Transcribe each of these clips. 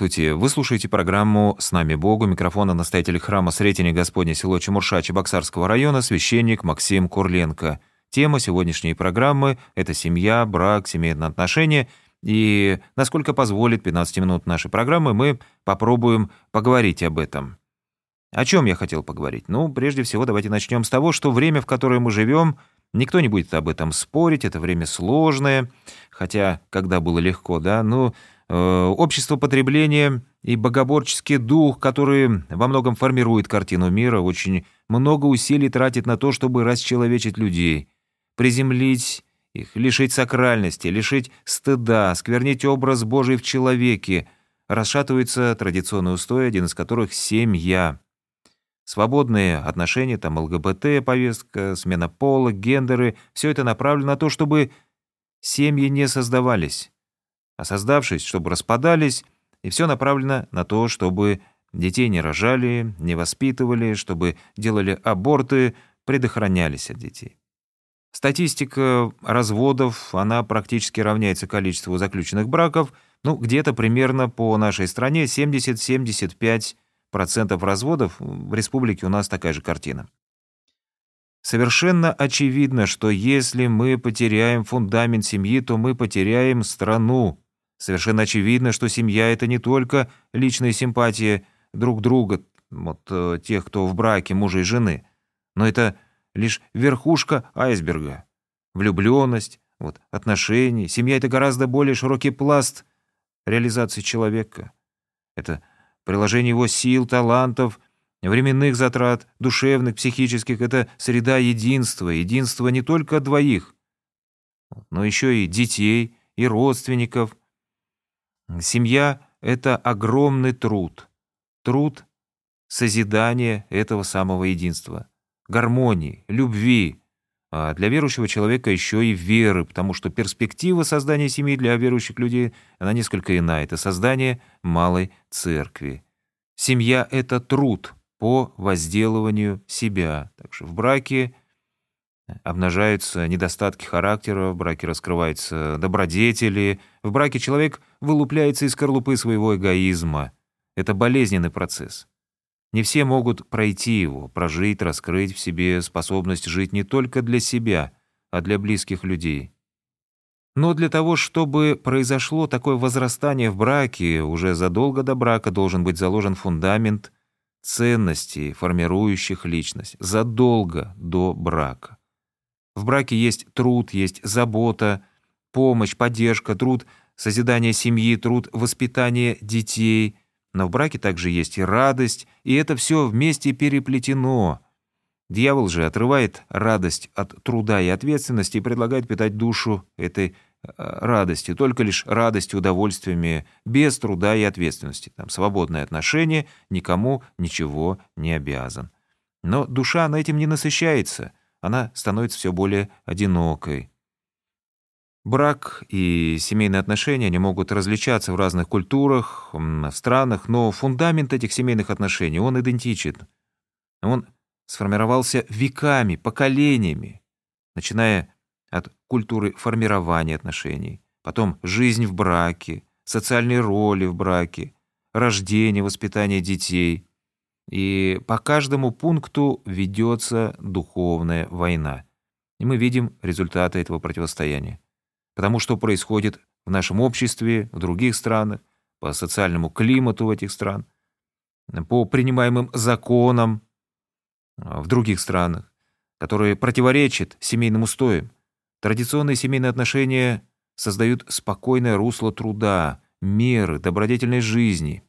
Здравствуйте, вы слушаете программу «С нами Богу». Микрофона настоятель храма Сретения Господня село Чемурша Чебоксарского района священник Максим Курленко. Тема сегодняшней программы – это семья, брак, семейные отношения. И насколько позволит 15 минут нашей программы, мы попробуем поговорить об этом. О чем я хотел поговорить? Ну, прежде всего, давайте начнем с того, что время, в которое мы живем, никто не будет об этом спорить, это время сложное, хотя когда было легко, да, ну, общество потребления и богоборческий дух, который во многом формирует картину мира, очень много усилий тратит на то, чтобы расчеловечить людей, приземлить их, лишить сакральности, лишить стыда, сквернить образ Божий в человеке. Расшатывается традиционный устой, один из которых — семья. Свободные отношения, там ЛГБТ-повестка, смена пола, гендеры — все это направлено на то, чтобы семьи не создавались а создавшись, чтобы распадались, и все направлено на то, чтобы детей не рожали, не воспитывали, чтобы делали аборты, предохранялись от детей. Статистика разводов, она практически равняется количеству заключенных браков, ну, где-то примерно по нашей стране 70-75% разводов, в республике у нас такая же картина. Совершенно очевидно, что если мы потеряем фундамент семьи, то мы потеряем страну, Совершенно очевидно, что семья — это не только личная симпатия друг друга, вот э, тех, кто в браке мужа и жены, но это лишь верхушка айсберга. Влюбленность, вот, отношения, семья — это гораздо более широкий пласт реализации человека. Это приложение его сил, талантов, временных затрат, душевных, психических. Это среда единства, единства не только двоих, но еще и детей, и родственников, Семья — это огромный труд. Труд созидания этого самого единства, гармонии, любви. А для верующего человека еще и веры, потому что перспектива создания семьи для верующих людей, она несколько иная. Это создание малой церкви. Семья — это труд по возделыванию себя. Также в браке обнажаются недостатки характера, в браке раскрываются добродетели, в браке человек вылупляется из скорлупы своего эгоизма. Это болезненный процесс. Не все могут пройти его, прожить, раскрыть в себе способность жить не только для себя, а для близких людей. Но для того, чтобы произошло такое возрастание в браке, уже задолго до брака должен быть заложен фундамент ценностей, формирующих личность, задолго до брака. В браке есть труд, есть забота, помощь, поддержка, труд созидания семьи, труд воспитания детей. Но в браке также есть и радость, и это все вместе переплетено. Дьявол же отрывает радость от труда и ответственности и предлагает питать душу этой э, радости, только лишь радостью, удовольствиями, без труда и ответственности. Там свободное отношение, никому ничего не обязан. Но душа на этим не насыщается — она становится все более одинокой. Брак и семейные отношения они могут различаться в разных культурах, в странах, но фундамент этих семейных отношений, он идентичен. Он сформировался веками, поколениями, начиная от культуры формирования отношений, потом жизнь в браке, социальные роли в браке, рождение, воспитание детей, и по каждому пункту ведется духовная война. И мы видим результаты этого противостояния. Потому что происходит в нашем обществе, в других странах, по социальному климату в этих стран, по принимаемым законам в других странах, которые противоречат семейным устоям. Традиционные семейные отношения создают спокойное русло труда, меры, добродетельной жизни.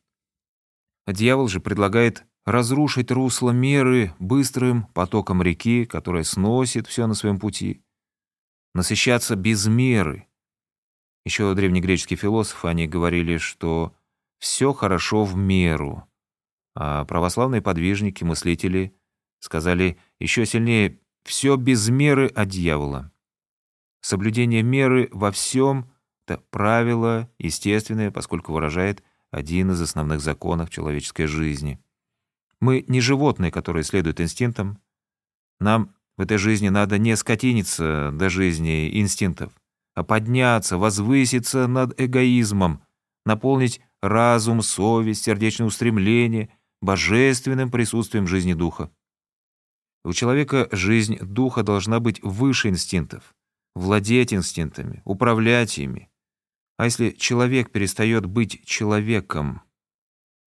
Дьявол же предлагает разрушить русло меры быстрым потоком реки, которая сносит все на своем пути, насыщаться без меры. Еще древнегреческие философы, они говорили, что все хорошо в меру, а православные подвижники, мыслители сказали еще сильнее «все без меры от дьявола». Соблюдение меры во всем — это правило естественное, поскольку выражает один из основных законов человеческой жизни — мы не животные, которые следуют инстинктам. Нам в этой жизни надо не скотиниться до жизни инстинктов, а подняться, возвыситься над эгоизмом, наполнить разум, совесть, сердечное устремление, божественным присутствием жизни духа. У человека жизнь духа должна быть выше инстинктов, владеть инстинктами, управлять ими. А если человек перестает быть человеком,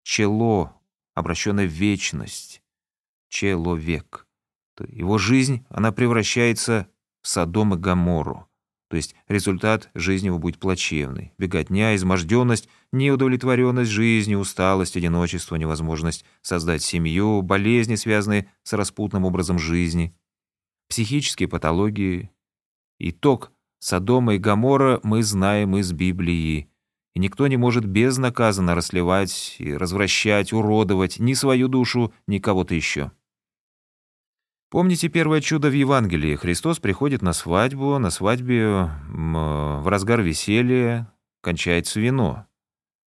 чело, обращенное в вечность, человек, то его жизнь, она превращается в Содом и Гоморру. То есть результат жизни его будет плачевный. Беготня, изможденность, неудовлетворенность жизни, усталость, одиночество, невозможность создать семью, болезни, связанные с распутным образом жизни, психические патологии. Итог Содома и Гоморра мы знаем из Библии. И никто не может безнаказанно расливать и развращать, уродовать ни свою душу, ни кого-то еще. Помните первое чудо в Евангелии? Христос приходит на свадьбу, на свадьбе в разгар веселья кончается вино.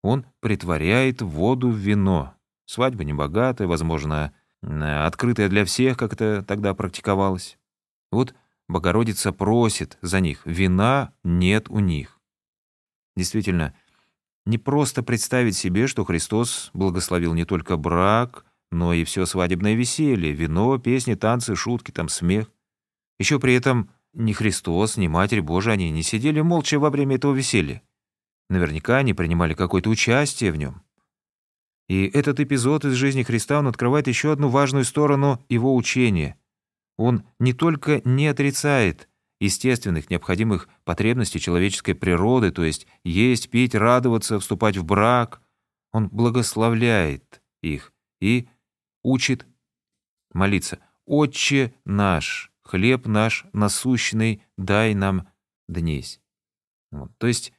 Он притворяет воду в вино. Свадьба небогатая, возможно, открытая для всех, как это тогда практиковалось. Вот Богородица просит за них, вина нет у них. Действительно, не просто представить себе, что Христос благословил не только брак, но и все свадебное веселье, вино, песни, танцы, шутки, там смех. Еще при этом ни Христос, ни Матерь Божия, они не сидели молча во время этого веселья. Наверняка они принимали какое-то участие в нем. И этот эпизод из жизни Христа, он открывает еще одну важную сторону его учения. Он не только не отрицает естественных, необходимых потребностей человеческой природы, то есть есть, пить, радоваться, вступать в брак, он благословляет их и учит молиться. «Отче наш, хлеб наш насущный, дай нам днесь». Вот. То есть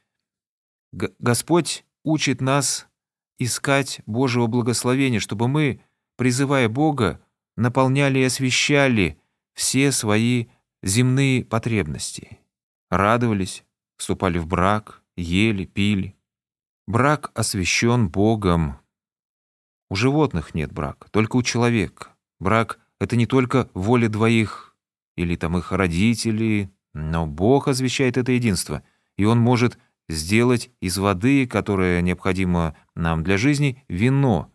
Господь учит нас искать Божьего благословения, чтобы мы, призывая Бога, наполняли и освещали все свои земные потребности. Радовались, вступали в брак, ели, пили. Брак освящен Богом, у животных нет брака, только у человека. Брак — это не только воля двоих или там их родителей, но Бог озвещает это единство, и Он может сделать из воды, которая необходима нам для жизни, вино.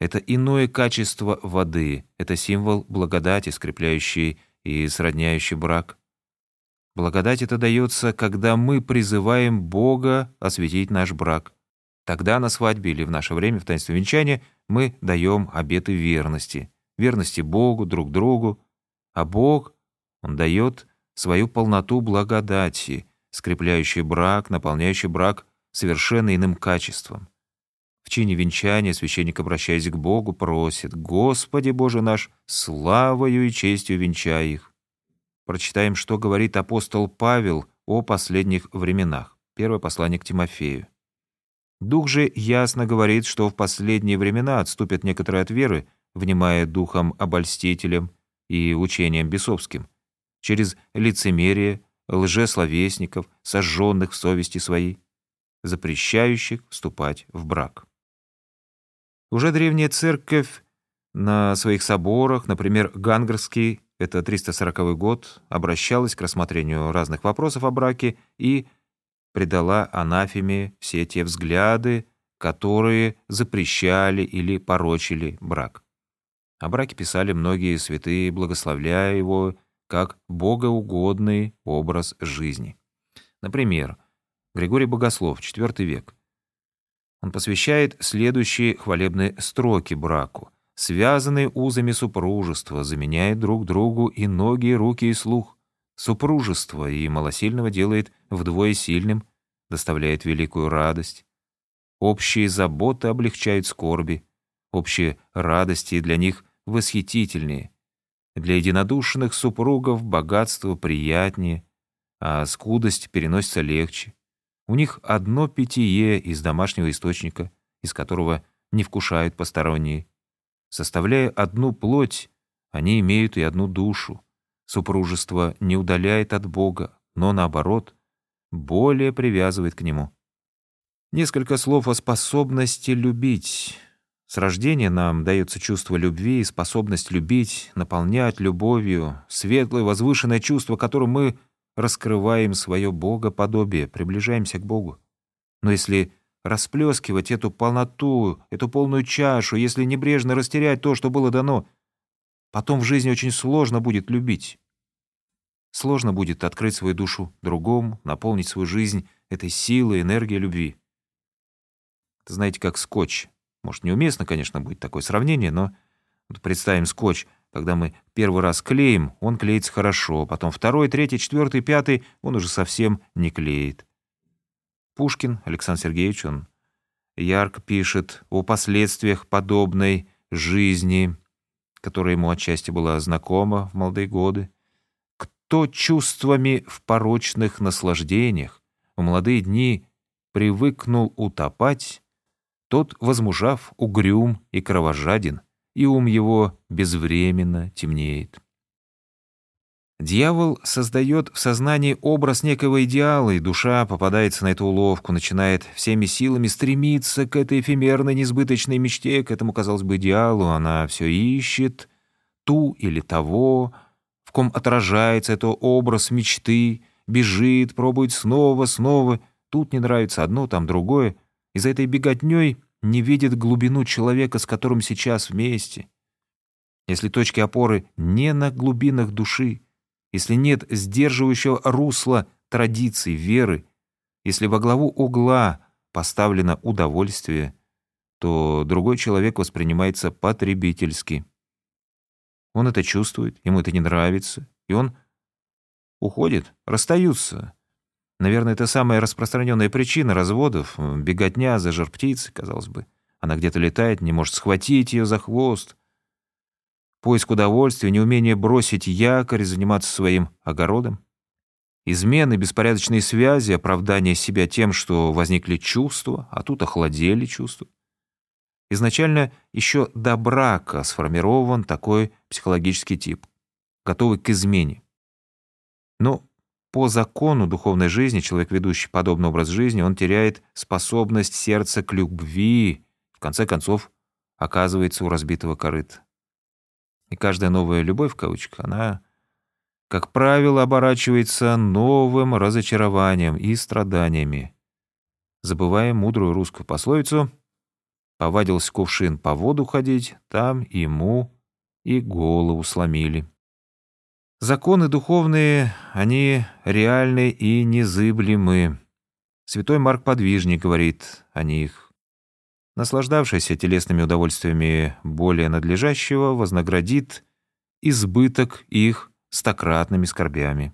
Это иное качество воды, это символ благодати, скрепляющий и сродняющий брак. Благодать это дается, когда мы призываем Бога осветить наш брак. Тогда на свадьбе или в наше время в таинстве венчания мы даем обеты верности. Верности Богу, друг другу. А Бог, Он дает свою полноту благодати, скрепляющий брак, наполняющий брак совершенно иным качеством. В чине венчания священник, обращаясь к Богу, просит «Господи Боже наш, славою и честью венчай их». Прочитаем, что говорит апостол Павел о последних временах. Первое послание к Тимофею. Дух же ясно говорит, что в последние времена отступят некоторые от веры, внимая духом обольстителям и учением бесовским, через лицемерие, лжесловесников, сожженных в совести своей, запрещающих вступать в брак. Уже древняя церковь на своих соборах, например, Гангарский, это 340 год, обращалась к рассмотрению разных вопросов о браке и предала анафеме все те взгляды, которые запрещали или порочили брак. О браке писали многие святые, благословляя его как богоугодный образ жизни. Например, Григорий Богослов, IV век. Он посвящает следующие хвалебные строки браку. «Связанные узами супружества заменяет друг другу и ноги, и руки, и слух. Супружество и малосильного делает вдвое сильным, доставляет великую радость. Общие заботы облегчают скорби, общие радости для них восхитительнее. Для единодушных супругов богатство приятнее, а скудость переносится легче. У них одно питье из домашнего источника, из которого не вкушают посторонние. Составляя одну плоть, они имеют и одну душу. Супружество не удаляет от Бога, но наоборот, более привязывает к Нему. Несколько слов о способности любить. С рождения нам дается чувство любви и способность любить, наполнять любовью, светлое, возвышенное чувство, которым мы раскрываем свое богоподобие, приближаемся к Богу. Но если расплескивать эту полноту, эту полную чашу, если небрежно растерять то, что было дано, потом в жизни очень сложно будет любить. Сложно будет открыть свою душу другому, наполнить свою жизнь этой силой, энергией любви. Это знаете, как скотч. Может, неуместно, конечно, будет такое сравнение, но представим скотч, когда мы первый раз клеим, он клеится хорошо, потом второй, третий, четвертый, пятый, он уже совсем не клеит. Пушкин Александр Сергеевич, он ярко пишет о последствиях подобной жизни, которая ему отчасти была знакома в молодые годы. Кто чувствами в порочных наслаждениях в молодые дни привыкнул утопать, тот, возмужав, угрюм и кровожаден, и ум его безвременно темнеет. Дьявол создает в сознании образ некого идеала, и душа попадается на эту уловку, начинает всеми силами стремиться к этой эфемерной несбыточной мечте, к этому, казалось бы, идеалу. Она все ищет ту или того, в ком отражается этот образ мечты, бежит, пробует снова, снова. Тут не нравится одно, там другое. И за этой беготней не видит глубину человека, с которым сейчас вместе. Если точки опоры не на глубинах души, если нет сдерживающего русла традиций, веры, если во главу угла поставлено удовольствие, то другой человек воспринимается потребительски. Он это чувствует, ему это не нравится, и он уходит, расстаются. Наверное, это самая распространенная причина разводов, беготня за жар птицы, казалось бы. Она где-то летает, не может схватить ее за хвост. Поиск удовольствия, неумение бросить якорь, заниматься своим огородом. Измены, беспорядочные связи, оправдание себя тем, что возникли чувства, а тут охладели чувства. Изначально еще до брака сформирован такой психологический тип, готовый к измене. Но по закону духовной жизни человек, ведущий подобный образ жизни, он теряет способность сердца к любви, в конце концов оказывается у разбитого корыта. И каждая новая «любовь», в кавычках, она, как правило, оборачивается новым разочарованием и страданиями. Забывая мудрую русскую пословицу Повадился кувшин по воду ходить, там ему и голову сломили. Законы духовные, они реальны и незыблемы. Святой Марк Подвижник говорит о них. Наслаждавшийся телесными удовольствиями более надлежащего вознаградит избыток их стократными скорбями.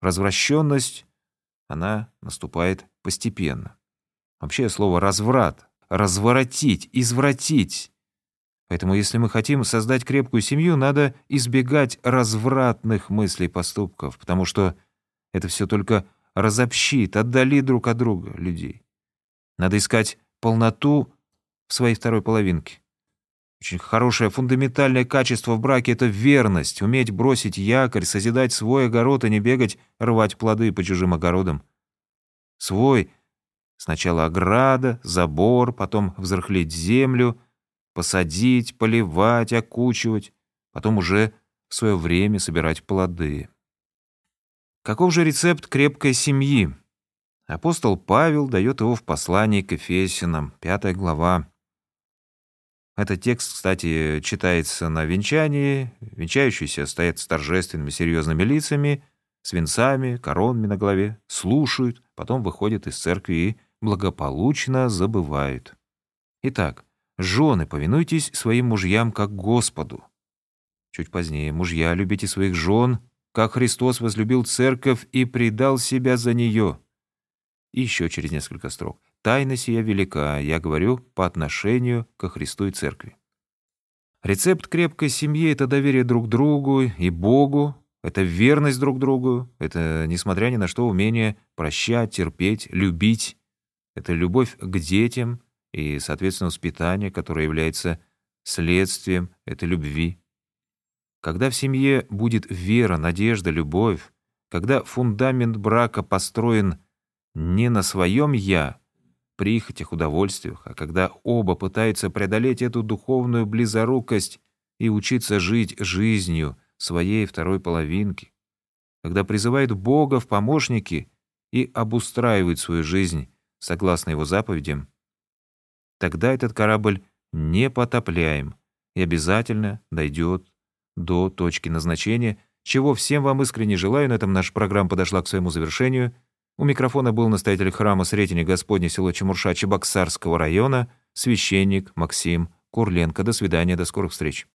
Развращенность, она наступает постепенно. Вообще слово «разврат» разворотить, извратить. Поэтому если мы хотим создать крепкую семью, надо избегать развратных мыслей и поступков, потому что это все только разобщит, отдалит друг от друга людей. Надо искать полноту в своей второй половинке. Очень хорошее фундаментальное качество в браке — это верность, уметь бросить якорь, созидать свой огород, а не бегать, рвать плоды по чужим огородам. Свой — Сначала ограда, забор, потом взрыхлить землю, посадить, поливать, окучивать, потом уже в свое время собирать плоды. Каков же рецепт крепкой семьи? Апостол Павел дает его в послании к Ефесянам, пятая глава. Этот текст, кстати, читается на венчании. Венчающиеся стоят с торжественными серьезными лицами, с венцами, коронами на голове, слушают, потом выходят из церкви и благополучно забывают. Итак, жены, повинуйтесь своим мужьям как Господу. Чуть позднее, мужья, любите своих жен, как Христос возлюбил церковь и предал себя за нее. И еще через несколько строк. Тайна сия велика, я говорю, по отношению ко Христу и церкви. Рецепт крепкой семьи — это доверие друг другу и Богу, это верность друг другу, это, несмотря ни на что, умение прощать, терпеть, любить. Это любовь к детям и, соответственно, воспитание, которое является следствием этой любви. Когда в семье будет вера, надежда, любовь, когда фундамент брака построен не на своем «я», прихотях, удовольствиях, а когда оба пытаются преодолеть эту духовную близорукость и учиться жить жизнью своей второй половинки, когда призывают Бога в помощники и обустраивают свою жизнь согласно его заповедям, тогда этот корабль не потопляем и обязательно дойдет до точки назначения, чего всем вам искренне желаю. На этом наша программа подошла к своему завершению. У микрофона был настоятель храма Сретения Господня село Чемурша Чебоксарского района, священник Максим Курленко. До свидания, до скорых встреч.